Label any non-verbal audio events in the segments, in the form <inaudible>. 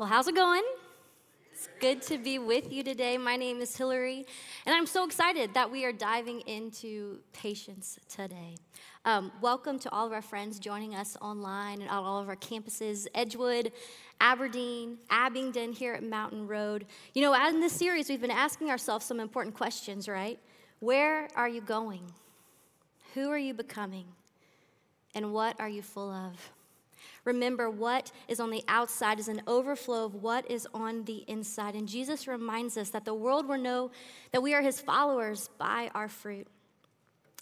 Well, how's it going? It's good to be with you today. My name is Hillary, and I'm so excited that we are diving into patience today. Um, welcome to all of our friends joining us online and on all of our campuses Edgewood, Aberdeen, Abingdon, here at Mountain Road. You know, in this series, we've been asking ourselves some important questions, right? Where are you going? Who are you becoming? And what are you full of? Remember, what is on the outside is an overflow of what is on the inside. And Jesus reminds us that the world will know that we are his followers by our fruit.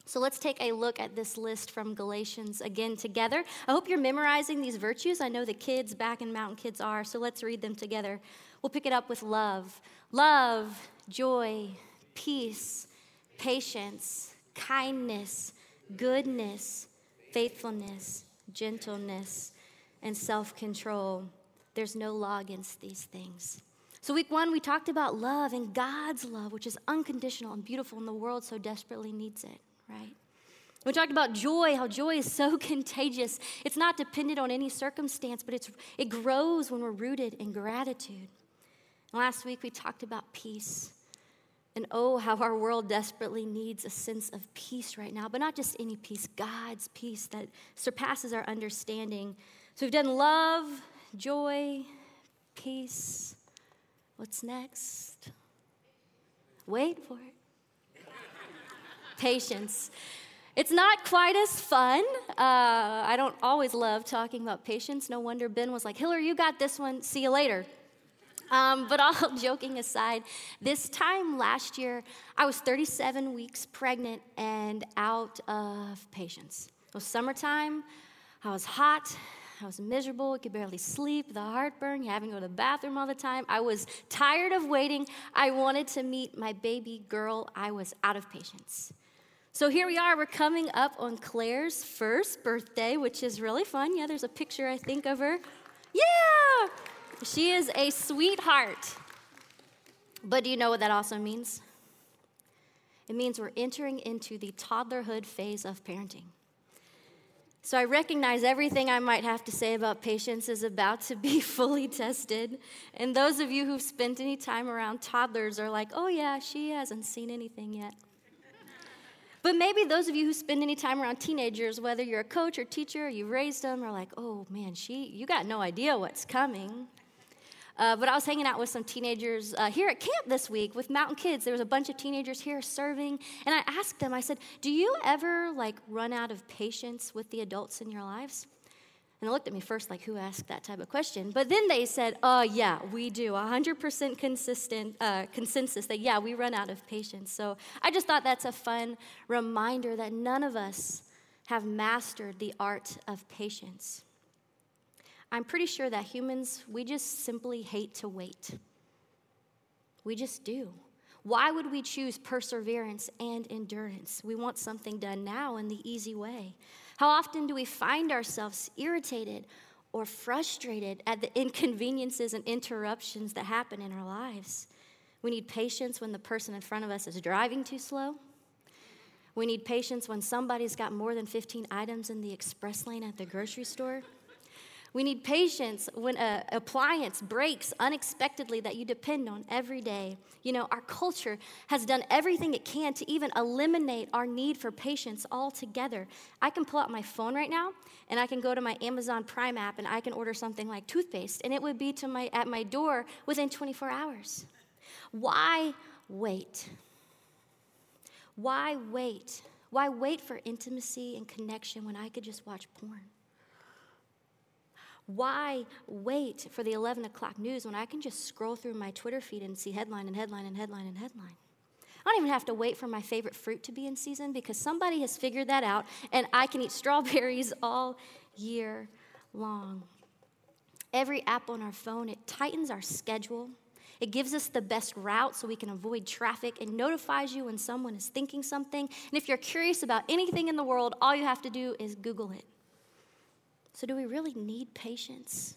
So let's take a look at this list from Galatians again together. I hope you're memorizing these virtues. I know the kids back in Mountain Kids are, so let's read them together. We'll pick it up with love love, joy, peace, patience, kindness, goodness, faithfulness, gentleness and self control. There's no law against these things. So, week one, we talked about love and God's love, which is unconditional and beautiful, and the world so desperately needs it, right? We talked about joy, how joy is so <laughs> contagious. It's not dependent on any circumstance, but it's, it grows when we're rooted in gratitude. And last week, we talked about peace. And oh, how our world desperately needs a sense of peace right now, but not just any peace, God's peace that surpasses our understanding. So we've done love, joy, peace. What's next? Wait for it. patience. It's not quite as fun. Uh, I don't always love talking about patience. No wonder Ben was like, Hillary, you got this one. See you later. Um, but all <laughs> joking aside, this time last year, I was 37 weeks pregnant and out of patience. It was summertime. I was hot. I was miserable. I could barely sleep. The heartburn, having to go to the bathroom all the time. I was tired of waiting. I wanted to meet my baby girl. I was out of patience. So here we are. We're coming up on Claire's first birthday, which is really fun. Yeah, there's a picture, I think, of her. Yeah! She is a sweetheart. But do you know what that also means? It means we're entering into the toddlerhood phase of parenting. So I recognize everything I might have to say about patience is about to be <laughs> fully tested. And those of you who've spent any time around toddlers are like, oh, yeah, she hasn't seen anything yet. But maybe those of you who spend any time around teenagers, whether you're a coach or teacher, or you've raised them, are like, oh man, she, you got no idea what's coming. Uh, but I was hanging out with some teenagers uh, here at camp this week with Mountain Kids. There was a bunch of teenagers here serving, and I asked them, I said, Do you ever like run out of patience with the adults in your lives? And they looked at me first like, Who asked that type of question? But then they said, Oh, yeah, we do. 100% consistent uh, consensus that, yeah, we run out of patience. So I just thought that's a fun reminder that none of us have mastered the art of patience. I'm pretty sure that humans, we just simply hate to wait. We just do. Why would we choose perseverance and endurance? We want something done now in the easy way. How often do we find ourselves irritated or frustrated at the inconveniences and interruptions that happen in our lives? We need patience when the person in front of us is driving too slow. We need patience when somebody's got more than 15 items in the express lane at the grocery store. We need patience when an appliance breaks unexpectedly that you depend on every day. You know, our culture has done everything it can to even eliminate our need for patience altogether. I can pull out my phone right now and I can go to my Amazon Prime app and I can order something like toothpaste and it would be to my, at my door within 24 hours. Why wait? Why wait? Why wait for intimacy and connection when I could just watch porn? Why wait for the 11 o'clock news when I can just scroll through my Twitter feed and see headline and headline and headline and headline? I don't even have to wait for my favorite fruit to be in season because somebody has figured that out and I can eat strawberries <laughs> all year long. Every app on our phone, it tightens our schedule. It gives us the best route so we can avoid traffic. It notifies you when someone is thinking something. And if you're curious about anything in the world, all you have to do is Google it. So, do we really need patience?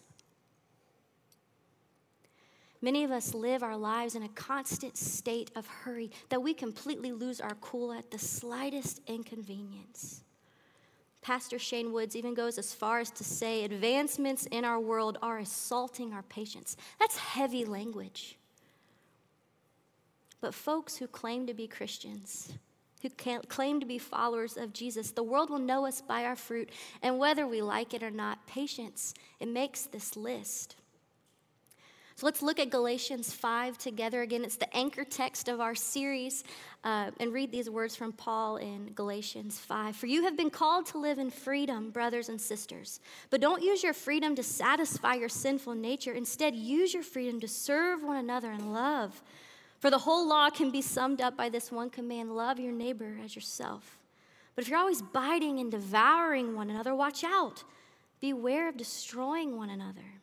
Many of us live our lives in a constant state of hurry that we completely lose our cool at the slightest inconvenience. Pastor Shane Woods even goes as far as to say advancements in our world are assaulting our patience. That's heavy language. But folks who claim to be Christians, who can't claim to be followers of Jesus, the world will know us by our fruit. And whether we like it or not, patience, it makes this list. So let's look at Galatians 5 together again. It's the anchor text of our series. Uh, and read these words from Paul in Galatians 5. For you have been called to live in freedom, brothers and sisters. But don't use your freedom to satisfy your sinful nature. Instead, use your freedom to serve one another in love. For the whole law can be summed up by this one command love your neighbor as yourself. But if you're always biting and devouring one another, watch out. Beware of destroying one another.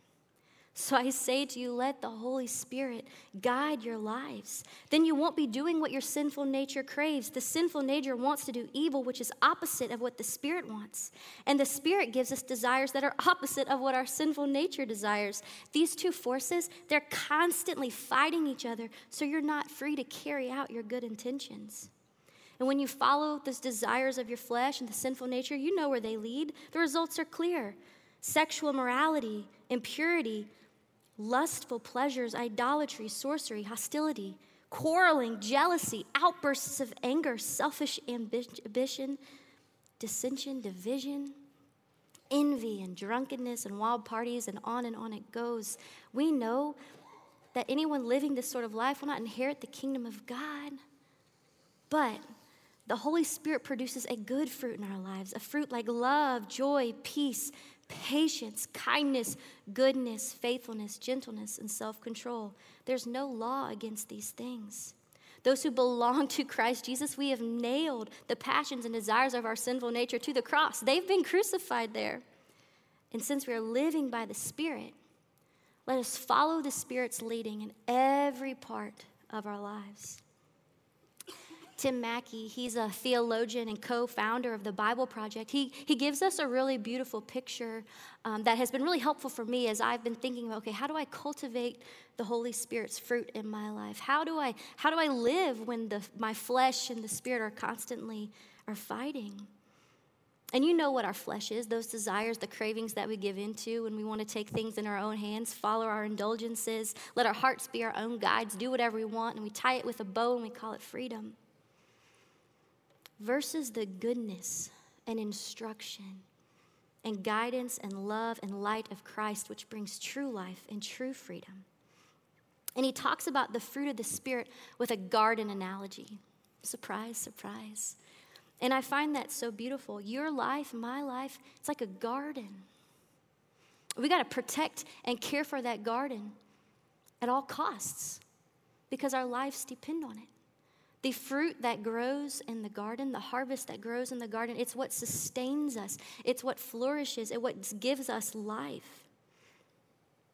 So I say to you, let the Holy Spirit guide your lives. Then you won't be doing what your sinful nature craves. The sinful nature wants to do evil, which is opposite of what the Spirit wants. And the Spirit gives us desires that are opposite of what our sinful nature desires. These two forces, they're constantly fighting each other, so you're not free to carry out your good intentions. And when you follow the desires of your flesh and the sinful nature, you know where they lead. The results are clear sexual morality, impurity, lustful pleasures, idolatry, sorcery, hostility, quarreling, jealousy, outbursts of anger, selfish ambition, dissension, division, envy, and drunkenness, and wild parties, and on and on it goes. We know that anyone living this sort of life will not inherit the kingdom of God. But the Holy Spirit produces a good fruit in our lives, a fruit like love, joy, peace, patience, kindness, goodness, faithfulness, gentleness, and self control. There's no law against these things. Those who belong to Christ Jesus, we have nailed the passions and desires of our sinful nature to the cross. They've been crucified there. And since we are living by the Spirit, let us follow the Spirit's leading in every part of our lives. Tim Mackie, he's a theologian and co founder of the Bible Project. He, he gives us a really beautiful picture um, that has been really helpful for me as I've been thinking about okay, how do I cultivate the Holy Spirit's fruit in my life? How do I, how do I live when the, my flesh and the Spirit are constantly are fighting? And you know what our flesh is those desires, the cravings that we give into when we want to take things in our own hands, follow our indulgences, let our hearts be our own guides, do whatever we want, and we tie it with a bow and we call it freedom versus the goodness and instruction and guidance and love and light of Christ, which brings true life and true freedom. And he talks about the fruit of the Spirit with a garden analogy. Surprise, surprise. And I find that so beautiful. Your life, my life, it's like a garden. We got to protect and care for that garden at all costs because our lives depend on it. The fruit that grows in the garden, the harvest that grows in the garden, it's what sustains us, it's what flourishes, it's what gives us life.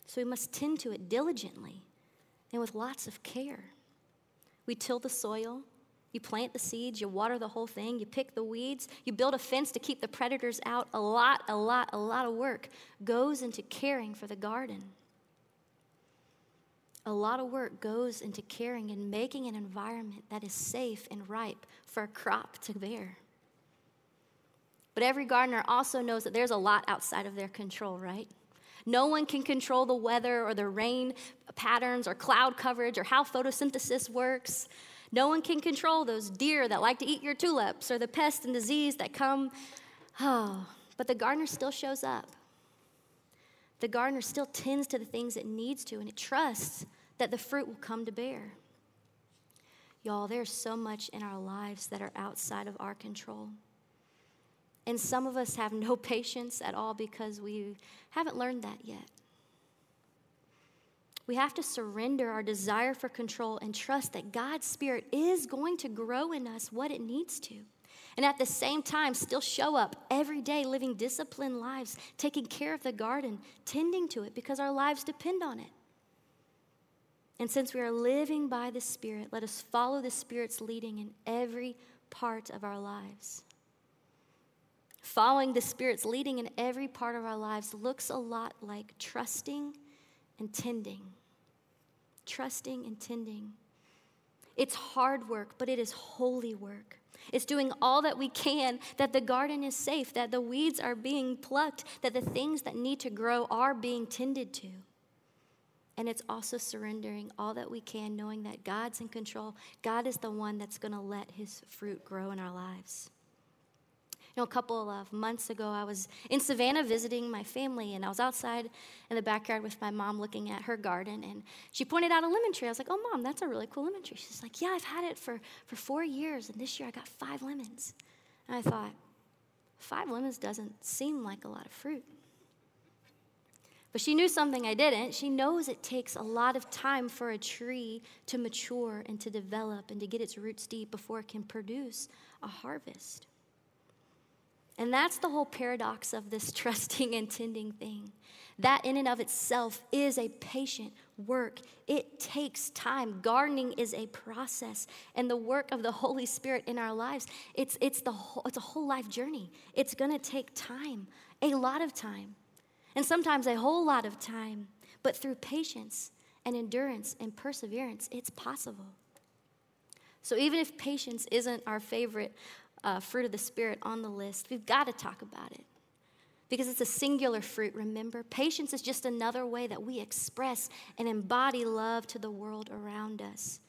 So we must tend to it diligently and with lots of care. We till the soil, you plant the seeds, you water the whole thing, you pick the weeds, you build a fence to keep the predators out. A lot, a lot, a lot of work goes into caring for the garden a lot of work goes into caring and making an environment that is safe and ripe for a crop to bear. But every gardener also knows that there's a lot outside of their control, right? No one can control the weather or the rain patterns or cloud coverage or how photosynthesis works. No one can control those deer that like to eat your tulips or the pests and disease that come. Oh, but the gardener still shows up. The gardener still tends to the things it needs to, and it trusts that the fruit will come to bear. Y'all, there's so much in our lives that are outside of our control. And some of us have no <laughs> patience at all because we haven't learned that yet. We have to surrender our desire for control and trust that God's Spirit is going to grow in us what it needs to. And at the same time, still show up every day living disciplined lives, taking care of the garden, tending to it because our lives depend on it. And since we are living by the Spirit, let us follow the Spirit's leading in every part of our lives. Following the Spirit's leading in every part of our lives looks a lot like trusting and tending. Trusting and tending. It's hard work, but it is holy work. It's doing all that we can that the garden is safe, that the weeds are being plucked, that the things that need to grow are being tended to. And it's also surrendering all that we can, knowing that God's in control. God is the one that's going to let his fruit grow in our lives. You know, a couple of months ago, I was in Savannah visiting my family, and I was outside in the backyard with my mom looking at her garden, and she pointed out a lemon tree. I was like, Oh, mom, that's a really cool lemon tree. She's like, Yeah, I've had it for, for four years, and this year I got five lemons. And I thought, Five lemons doesn't seem like a lot of fruit. But she knew something I didn't. She knows it takes a lot of time for a tree to mature and to develop and to get its roots deep before it can produce a harvest. And that's the whole paradox of this <laughs> trusting and tending thing. That, in and of itself, is a patient work. It takes time. Gardening is a process, and the work of the <laughs> Holy Spirit in our lives, it's, it's, the whole, it's a whole life journey. It's to take time, a lot of time and sometimes a whole lot of time. But through patience and endurance and perseverance, it's possible. So even if patience isn't our favorite uh, fruit of the Spirit on the list, we've got to talk about it. Because it's a singular fruit, remember? Patience is just another way that we express and embody love to the world around us.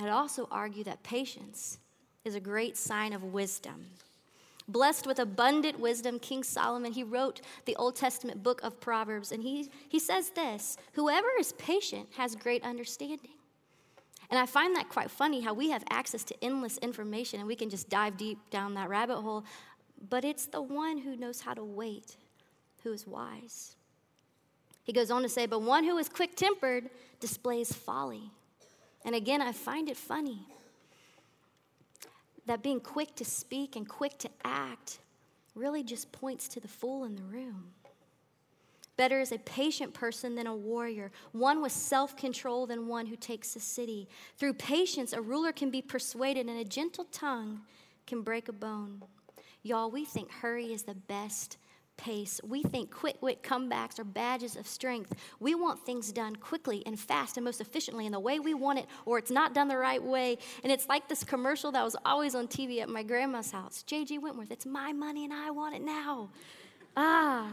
I'd also argue that patience is a great sign of wisdom. Blessed with abundant wisdom, King Solomon, he wrote the Old Testament book of Proverbs, and he, he says this Whoever is patient has great understanding. And I find that quite funny how we have access to endless information and we can just dive deep down that rabbit hole, but it's the one who knows how to wait who is wise. He goes on to say, But one who is quick tempered displays folly. And again, I find it funny that being quick to speak and quick to act really just points to the fool in the room. Better is a patient person than a warrior, one with self control than one who takes a city. Through patience, a ruler can be persuaded, and a gentle tongue can break a bone. Y'all, we think hurry is the best pace. We think quick wit comebacks are badges of strength. We want things done quickly and fast and most efficiently in the way we want it, or it's not done the right way. And it's like this commercial that was always on TV at my grandma's house J.G. Wentworth, it's my money and I want it now. Ah.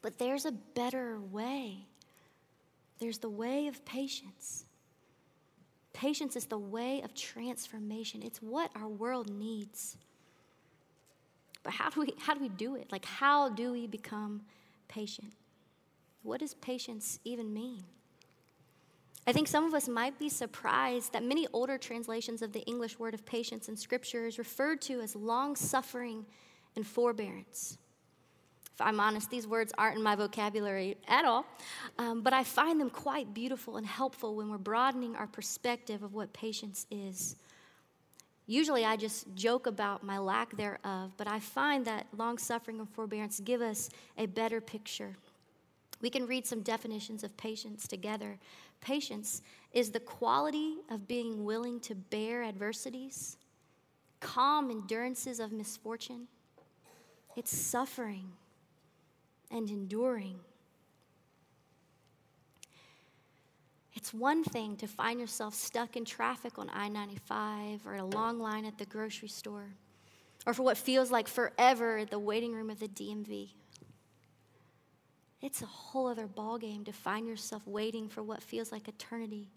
But there's a better way. There's the way of patience. Patience is the way of transformation. It's what our world needs. But how do we how do we do it? Like how do we become patient? What does patience even mean? I think some of us might be surprised that many older translations of the English word of patience in Scripture is referred to as long suffering and forbearance. If I'm honest, these words aren't in my vocabulary at all, um, but I find them quite beautiful and helpful when we're broadening our perspective of what patience is. Usually I just joke about my lack thereof, but I find that long suffering and forbearance give us a better picture. We can read some definitions of patience together. Patience is the quality of being willing to bear adversities, calm endurances of misfortune. It's suffering and enduring. It's one thing to find yourself stuck in traffic on I 95 or at a long line at the grocery store, or for what feels like forever at the waiting room of the DMV. It's a whole other ballgame to find yourself waiting for what feels like eternity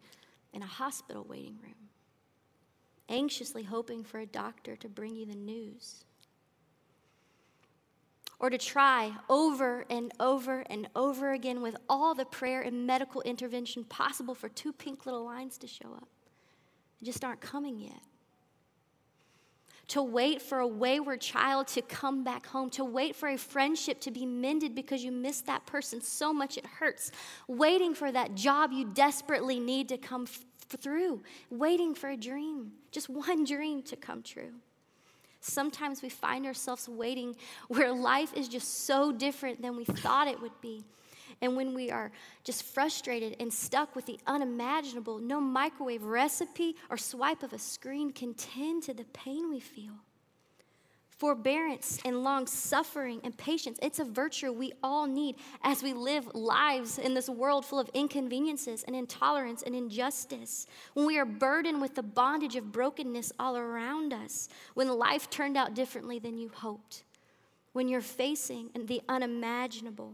in a hospital waiting room, anxiously hoping for a doctor to bring you the news or to try over and over and over again with all the prayer and medical intervention possible for two pink little lines to show up. They just aren't coming yet. To wait for a wayward child to come back home, to wait for a friendship to be mended because you miss that person so much it hurts, waiting for that job you desperately need to come f- through, waiting for a dream, just one <laughs> dream to come true. Sometimes we find ourselves waiting where life is just so different than we thought it would be. And when we are just frustrated and stuck with the unimaginable, no microwave recipe or swipe of a screen can tend to the pain we feel. Forbearance and long suffering and patience. It's a virtue we all need as we live lives in this world full of inconveniences and intolerance and injustice. When we are burdened with the bondage of brokenness all around us, when life turned out differently than you hoped, when you're facing the unimaginable,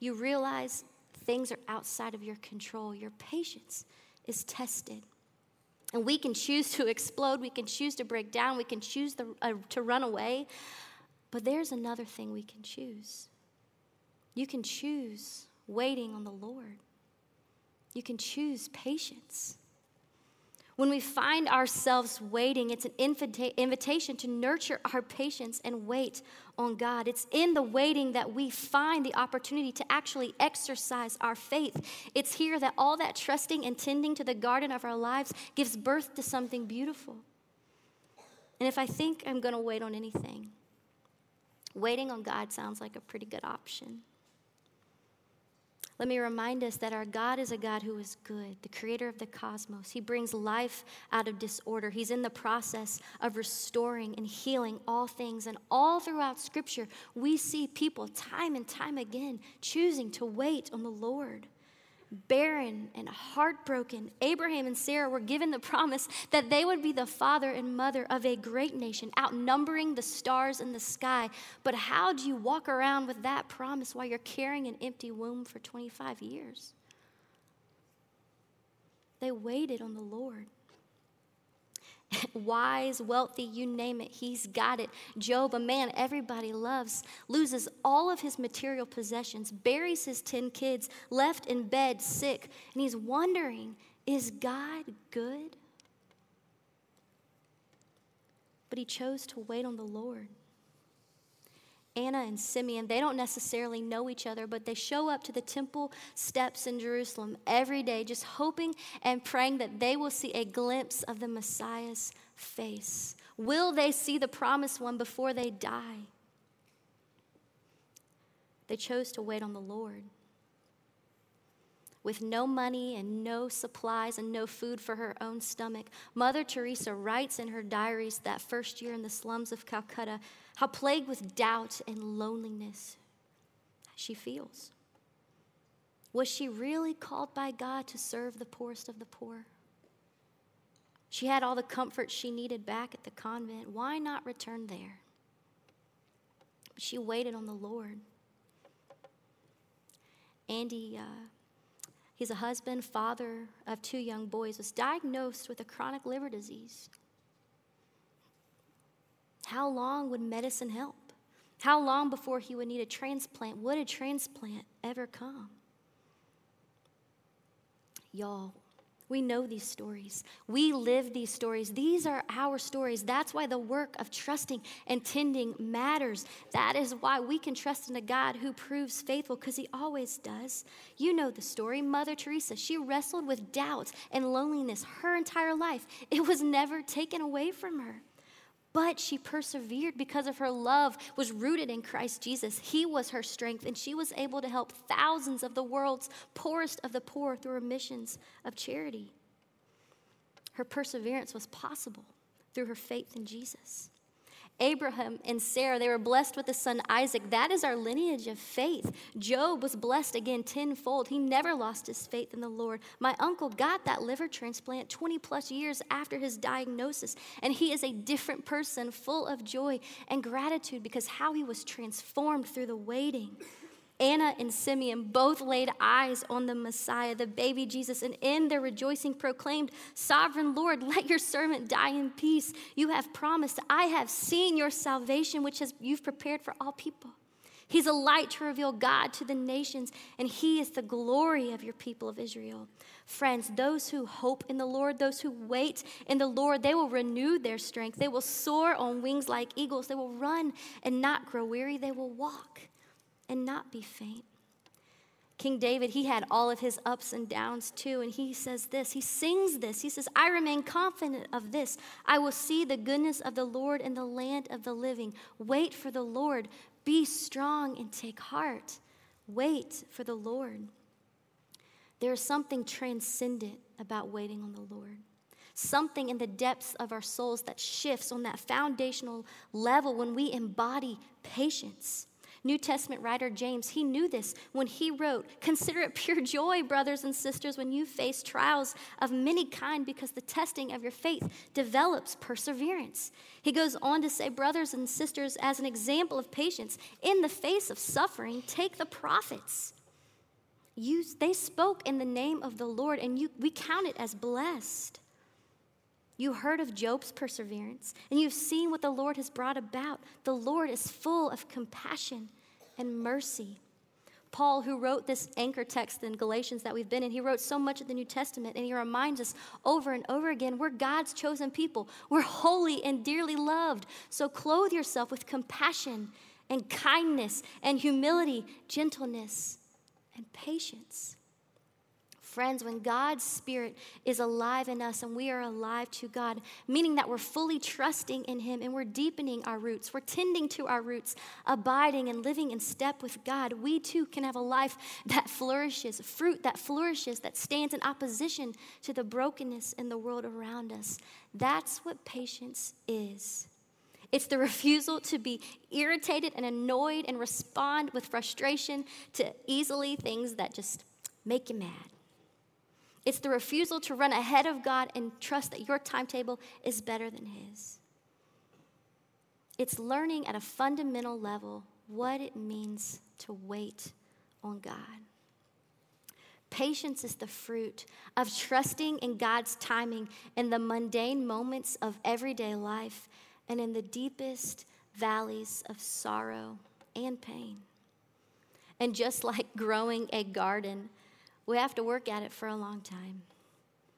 you realize things are outside of your control. Your patience is tested. And we can choose to <laughs> explode, we can choose to break down, we can choose to, uh, to run away. But there's another thing we can choose. You can choose waiting on the Lord, you can choose patience. When we find ourselves waiting, it's an invita- invitation to nurture our patience and wait on God. It's in the waiting that we find the opportunity to actually exercise our faith. It's here that all that trusting and tending to the garden of our lives gives birth to something beautiful. And if I think I'm going to wait on anything, waiting on God sounds like a pretty good option. Let me remind us that our God is a God who is good, the creator of the cosmos. He brings life out of disorder. He's in the process of restoring and healing all things. And all throughout Scripture, we see people time and time again choosing to wait on the Lord barren and heartbroken, Abraham and Sarah were given the promise that they would be the father and mother of a great nation, outnumbering the stars in the sky. But how do you walk around with that promise while you're carrying an empty womb for 25 years? They waited on the Lord. <laughs> wise, wealthy, you name it, he's got it. Job, a man everybody loves, loses all of his material possessions, buries his 10 kids, left in bed sick, and he's wondering, is God good? But he chose to wait on the Lord. Anna and Simeon, they don't necessarily know each other, but they show up to the temple steps in Jerusalem every day, just hoping and praying that they will see a glimpse of the Messiah's face. Will they see the promised one before they die? They chose to wait on the Lord with no money and no supplies and no food for her own stomach, Mother Teresa writes in her diaries that first year in the slums of Calcutta how plagued with doubt and loneliness she feels. Was she really called by God to serve the poorest of the poor? She had all the comfort she needed back at the convent. Why not return there? She waited on the Lord. Andy uh, He's a husband, father of two young boys, was diagnosed with a chronic liver disease. How long would medicine help? How long before he would need a transplant? Would a transplant ever come? Y'all, we know these stories. We live these stories. These are our stories. That's why the work of trusting and tending matters. That is why we can trust in a God who proves faithful because he always does. You know the story. Mother Teresa, she wrestled with doubts and loneliness her entire life. It was never taken away from her. But she persevered because of her love was rooted in Christ Jesus. He was her strength, and she was able to help thousands of the world's poorest of the poor through her missions of charity. Her perseverance was possible through her faith in Jesus. Abraham and Sarah, they were blessed with the son Isaac. That is our lineage of faith. Job was blessed again tenfold. He never lost his faith in the Lord. My uncle got that liver transplant 20 plus years after his diagnosis, and he is a different person, full of joy and gratitude because how he was transformed through the waiting. Anna and Simeon both laid eyes on the Messiah, the baby Jesus, and in their rejoicing proclaimed, Sovereign Lord, let your servant die in peace. You have promised, I have seen your salvation, which has, you've prepared for all people. He's a light to reveal God to the nations, and He is the glory of your people of Israel. Friends, those who hope in the Lord, those who wait in the Lord, they will renew their strength. They will soar on wings like eagles. They will run and not grow weary. They will walk and not be faint. King David, he had all of his ups and downs too, and he says this. He sings this. He says, I remain confident of this. I will see the goodness of the Lord in the land of the living. Wait for the Lord. Be strong and take heart. Wait for the Lord. There is something transcendent about waiting on the Lord something in the depths of our souls that shifts on that foundational level when we embody patience. New Testament writer James, he knew this when he wrote, Consider it pure <laughs> joy, brothers and sisters, when you face trials of many kind, because the testing of your faith develops perseverance. He goes on to say, Brothers and sisters, as an example of patience, in the face of suffering, take the prophets. You, they spoke in the name of the Lord, and you, we count it as blessed. You heard of Job's perseverance, and you've seen what the Lord has brought about. The Lord is full of compassion and mercy. Paul, who wrote this anchor text in Galatians that we've been in, he wrote so much of the New Testament, and he reminds us over and over again we're God's chosen people. We're holy and dearly loved. So clothe yourself with compassion and kindness and humility, gentleness and patience. Friends, when God's Spirit is alive in us and we are alive to God, meaning that we're fully trusting in Him and we're deepening our roots, we're tending to our roots, abiding and living in step with God, we too can have a life <laughs> that flourishes, fruit that flourishes, that stands in opposition to the brokenness in the world around us. That's what patience is. It's the <laughs> refusal to be irritated and annoyed and respond with frustration to easily things that just make you mad. It's the refusal to run ahead of God and trust that your timetable is better than His. It's learning at a fundamental level what it means to wait on God. Patience is the fruit of trusting in God's timing in the mundane moments of everyday life and in the deepest valleys of sorrow and pain. And just like growing a garden, we have to work at it for a long time.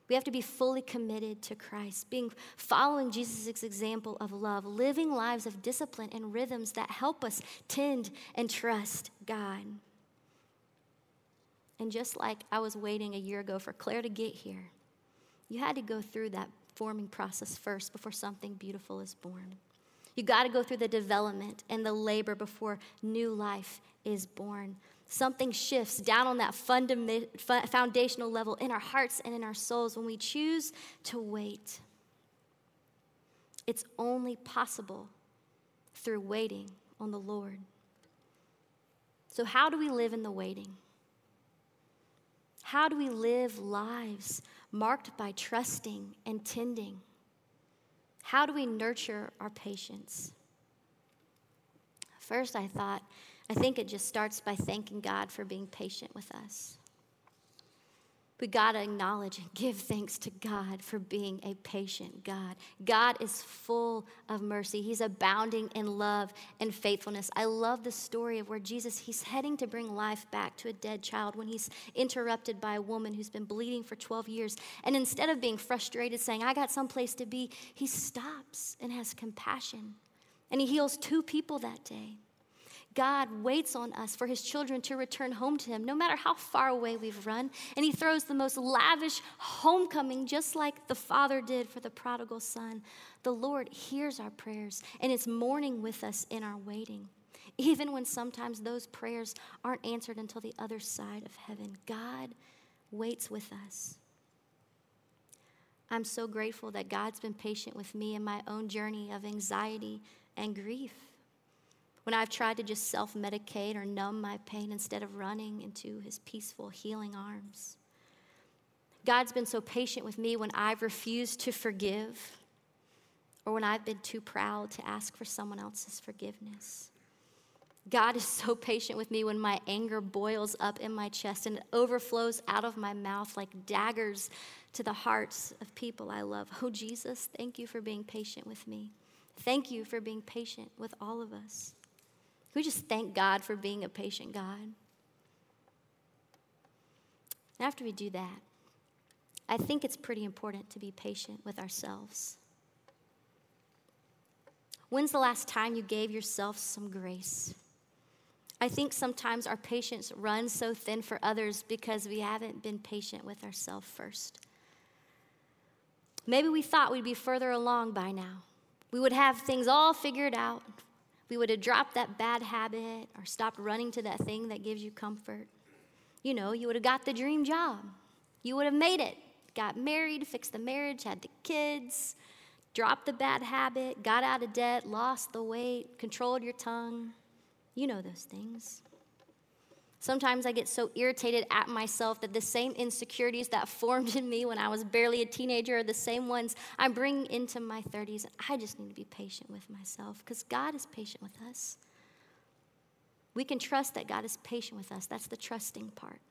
We have to be fully committed to Christ, being following Jesus' example of love, living lives of discipline and rhythms that help us tend and trust God. And just like I was waiting a year ago for Claire to get here, you had to go through that forming process first before something beautiful is born. You got to go through the development and the labor before new life is born something shifts down on that fundament, foundational level in our hearts and in our souls when we choose to wait. It's only possible through waiting on the Lord. So, how do we live in the waiting? How do we live lives marked by trusting and tending? How do we nurture our patience? First, I thought I think it just starts by thanking God for being patient with us. We got to acknowledge and give thanks to God for being a patient God. God is full of mercy. He's abounding in love and faithfulness. I love the story of where Jesus, he's heading to bring life back to a dead child when he's interrupted by a woman who's been bleeding for 12 years. And instead of being frustrated, saying, I got someplace to be, he stops and has compassion. And he heals two people that day. God waits on us for his children to return home to him, no matter how far away we've run. And he throws the most lavish homecoming, just like the Father did for the prodigal son. The Lord hears our prayers and is mourning with us in our waiting. Even when sometimes those prayers aren't answered until the other side of heaven, God waits with us. I'm so grateful that God's been patient with me in my own journey of anxiety and grief when I've tried to just self medicate or numb my pain instead of running into his peaceful, healing arms. God's been so patient with me when I've refused to forgive or when I've been too proud to ask for someone else's forgiveness. God is so patient with me when my anger boils up in my chest and overflows out of my mouth like daggers to the hearts of people I love. Oh, Jesus, thank you for being patient with me. Thank you for being patient with all of us. Can we just thank God for being a patient God? after we do that, I think it's pretty important to be patient with ourselves. When's the last time you gave yourself some grace? I think sometimes our patience runs so thin for others because we haven't been patient with ourselves first. Maybe we thought we'd be further along by now. We would have things all figured out we would have dropped that bad habit or stopped running to that thing that gives you comfort. You know, you would have got the dream job. You would have made it, got married, fixed the marriage, had the kids, dropped the bad habit, got out of debt, lost the weight, controlled your tongue. You know those things. Sometimes I get so irritated at myself that the same insecurities that formed in me when I was barely a teenager are the same ones I'm bringing into my 30s. I just need to be patient with myself because God is patient with us. We can trust that God is patient with us. That's the trusting part.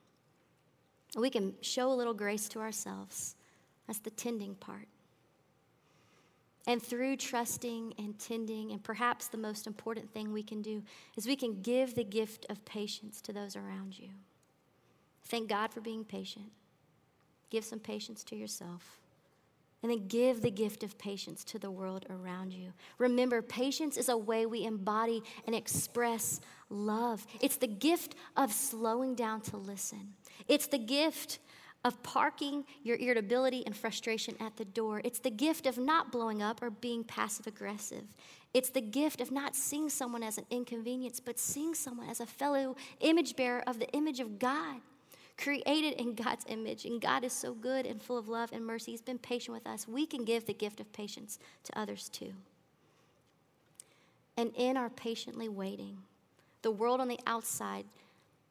We can show a little grace to ourselves. That's the tending part. And through trusting and tending, and perhaps the most important thing we can do is we can give the gift of patience to those around you. Thank God for being patient. Give some patience to yourself. And then give the gift of patience to the world around you. Remember, patience is a way we embody and express love. It's the gift of slowing down to listen. It's the gift of parking your irritability and frustration at the door. It's the gift of not blowing up or being passive aggressive. It's the gift of not seeing someone as an inconvenience, but seeing someone as a fellow image bearer of the image of God, created in God's image. And God is so good and full of love and mercy. He's been patient with us. We can give the gift of patience to others too. And in our patiently waiting, the world on the outside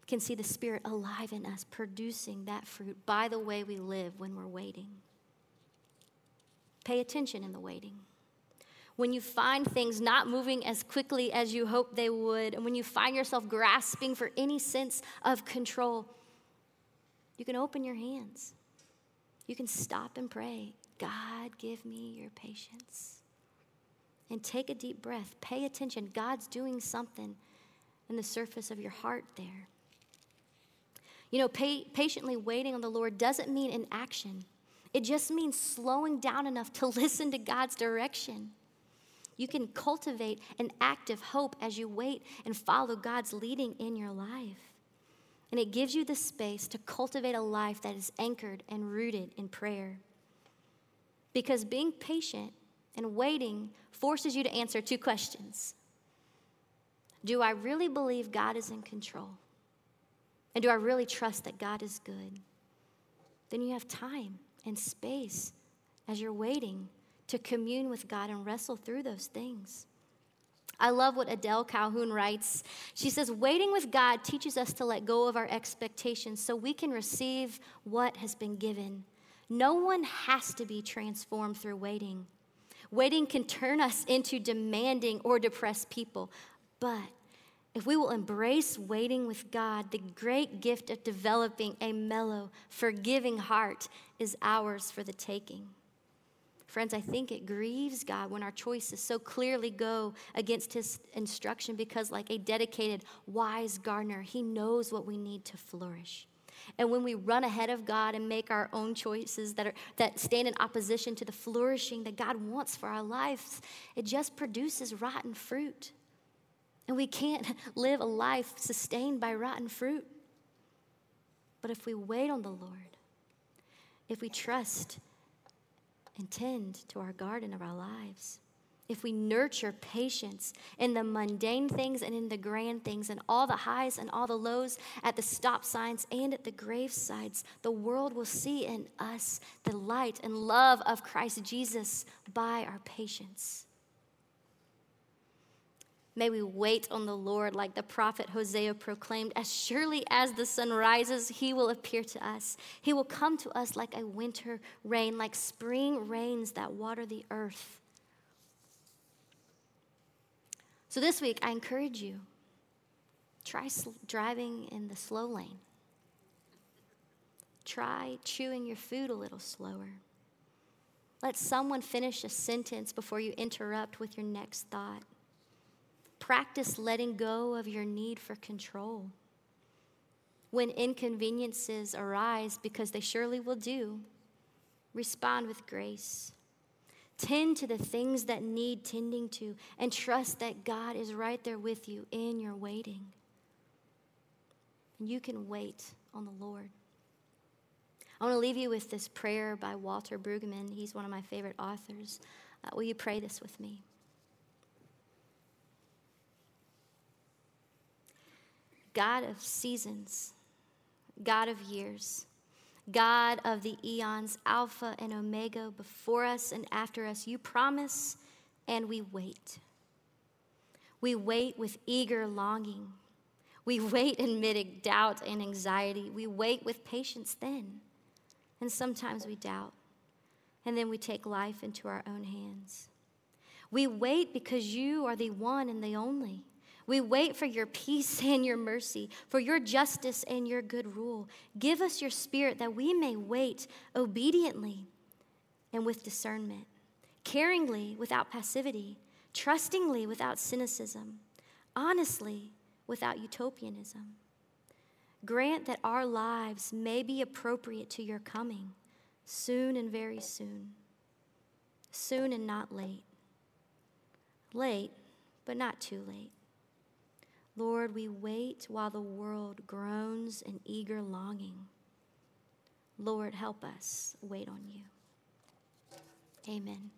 can see the Spirit alive in us, producing that fruit by the way we live when we're waiting. Pay attention in the waiting. When you find things not moving as quickly as you hope they would, and when you find yourself grasping for any sense of control, you can open your hands. You can stop and pray God, give me your patience. And take a deep breath. Pay attention. God's doing something in the surface of your heart there. You know, patiently waiting on the Lord doesn't mean inaction, it just means slowing down enough to <laughs> listen to God's direction. You can cultivate an active hope as you wait and follow God's leading in your life. And it gives you the space to cultivate a life that is anchored and rooted in prayer. Because being patient and waiting forces you to answer two questions Do I really believe God is in control? And do I really trust that God is good? Then you have time and space as you're waiting to commune with God and wrestle through those things. I love what Adele Calhoun writes. She says, Waiting with God teaches us to let go of our expectations so we can receive what has been given. No one has to be transformed through waiting. Waiting can turn us into demanding or depressed people, but if we will embrace waiting with God, the great gift of developing a mellow, forgiving heart is ours for the taking. Friends, I think it grieves God when our choices so clearly go against His instruction because, like a dedicated, wise gardener, He knows what we need to flourish. And when we run ahead of God and make our own choices that, are, that stand in opposition to the flourishing that God wants for our lives, it just produces rotten fruit. And we can't <laughs> live a life sustained by rotten fruit. But if we wait on the Lord, if we trust and tend to our garden of our lives, if we nurture patience in the mundane things and in the grand things, and all the highs and all the lows, at the stop signs and at the grave sides, the world will see in us the light and love of Christ Jesus by our patience. May we wait on the Lord like the prophet Hosea proclaimed As surely as the sun rises, he will appear to us. He will come to us like a winter rain, like spring rains that water the earth. So this week, I encourage you try sl- driving in the slow lane. Try chewing your food a little slower. Let someone finish a sentence before you interrupt with your next thought. Practice letting go of your need for control. When inconveniences arise, because they surely will do, respond with grace. Tend to the things that need tending to, and trust that God is right there with you in your waiting. And you can wait on the Lord. I want to leave you with this prayer by Walter Brueggemann. He's one of my favorite authors. Uh, will you pray this with me? God of seasons, God of years, God of the eons, Alpha and Omega, before us and after us, you promise, and we wait. We wait with eager longing. We wait amid doubt and anxiety. We wait with patience then. And sometimes we doubt. And then we take life into our own hands. We wait because you are the one and the only. We wait for your peace <laughs> and your mercy, for your justice and your good rule. Give us your spirit that we may wait obediently and with discernment, caringly without passivity, trustingly without cynicism, honestly without utopianism. Grant that our lives may be appropriate to your coming soon and very soon, soon and not late, late, but not too late. Lord, we wait while the world groans in eager longing. Lord, help us wait on you. Amen.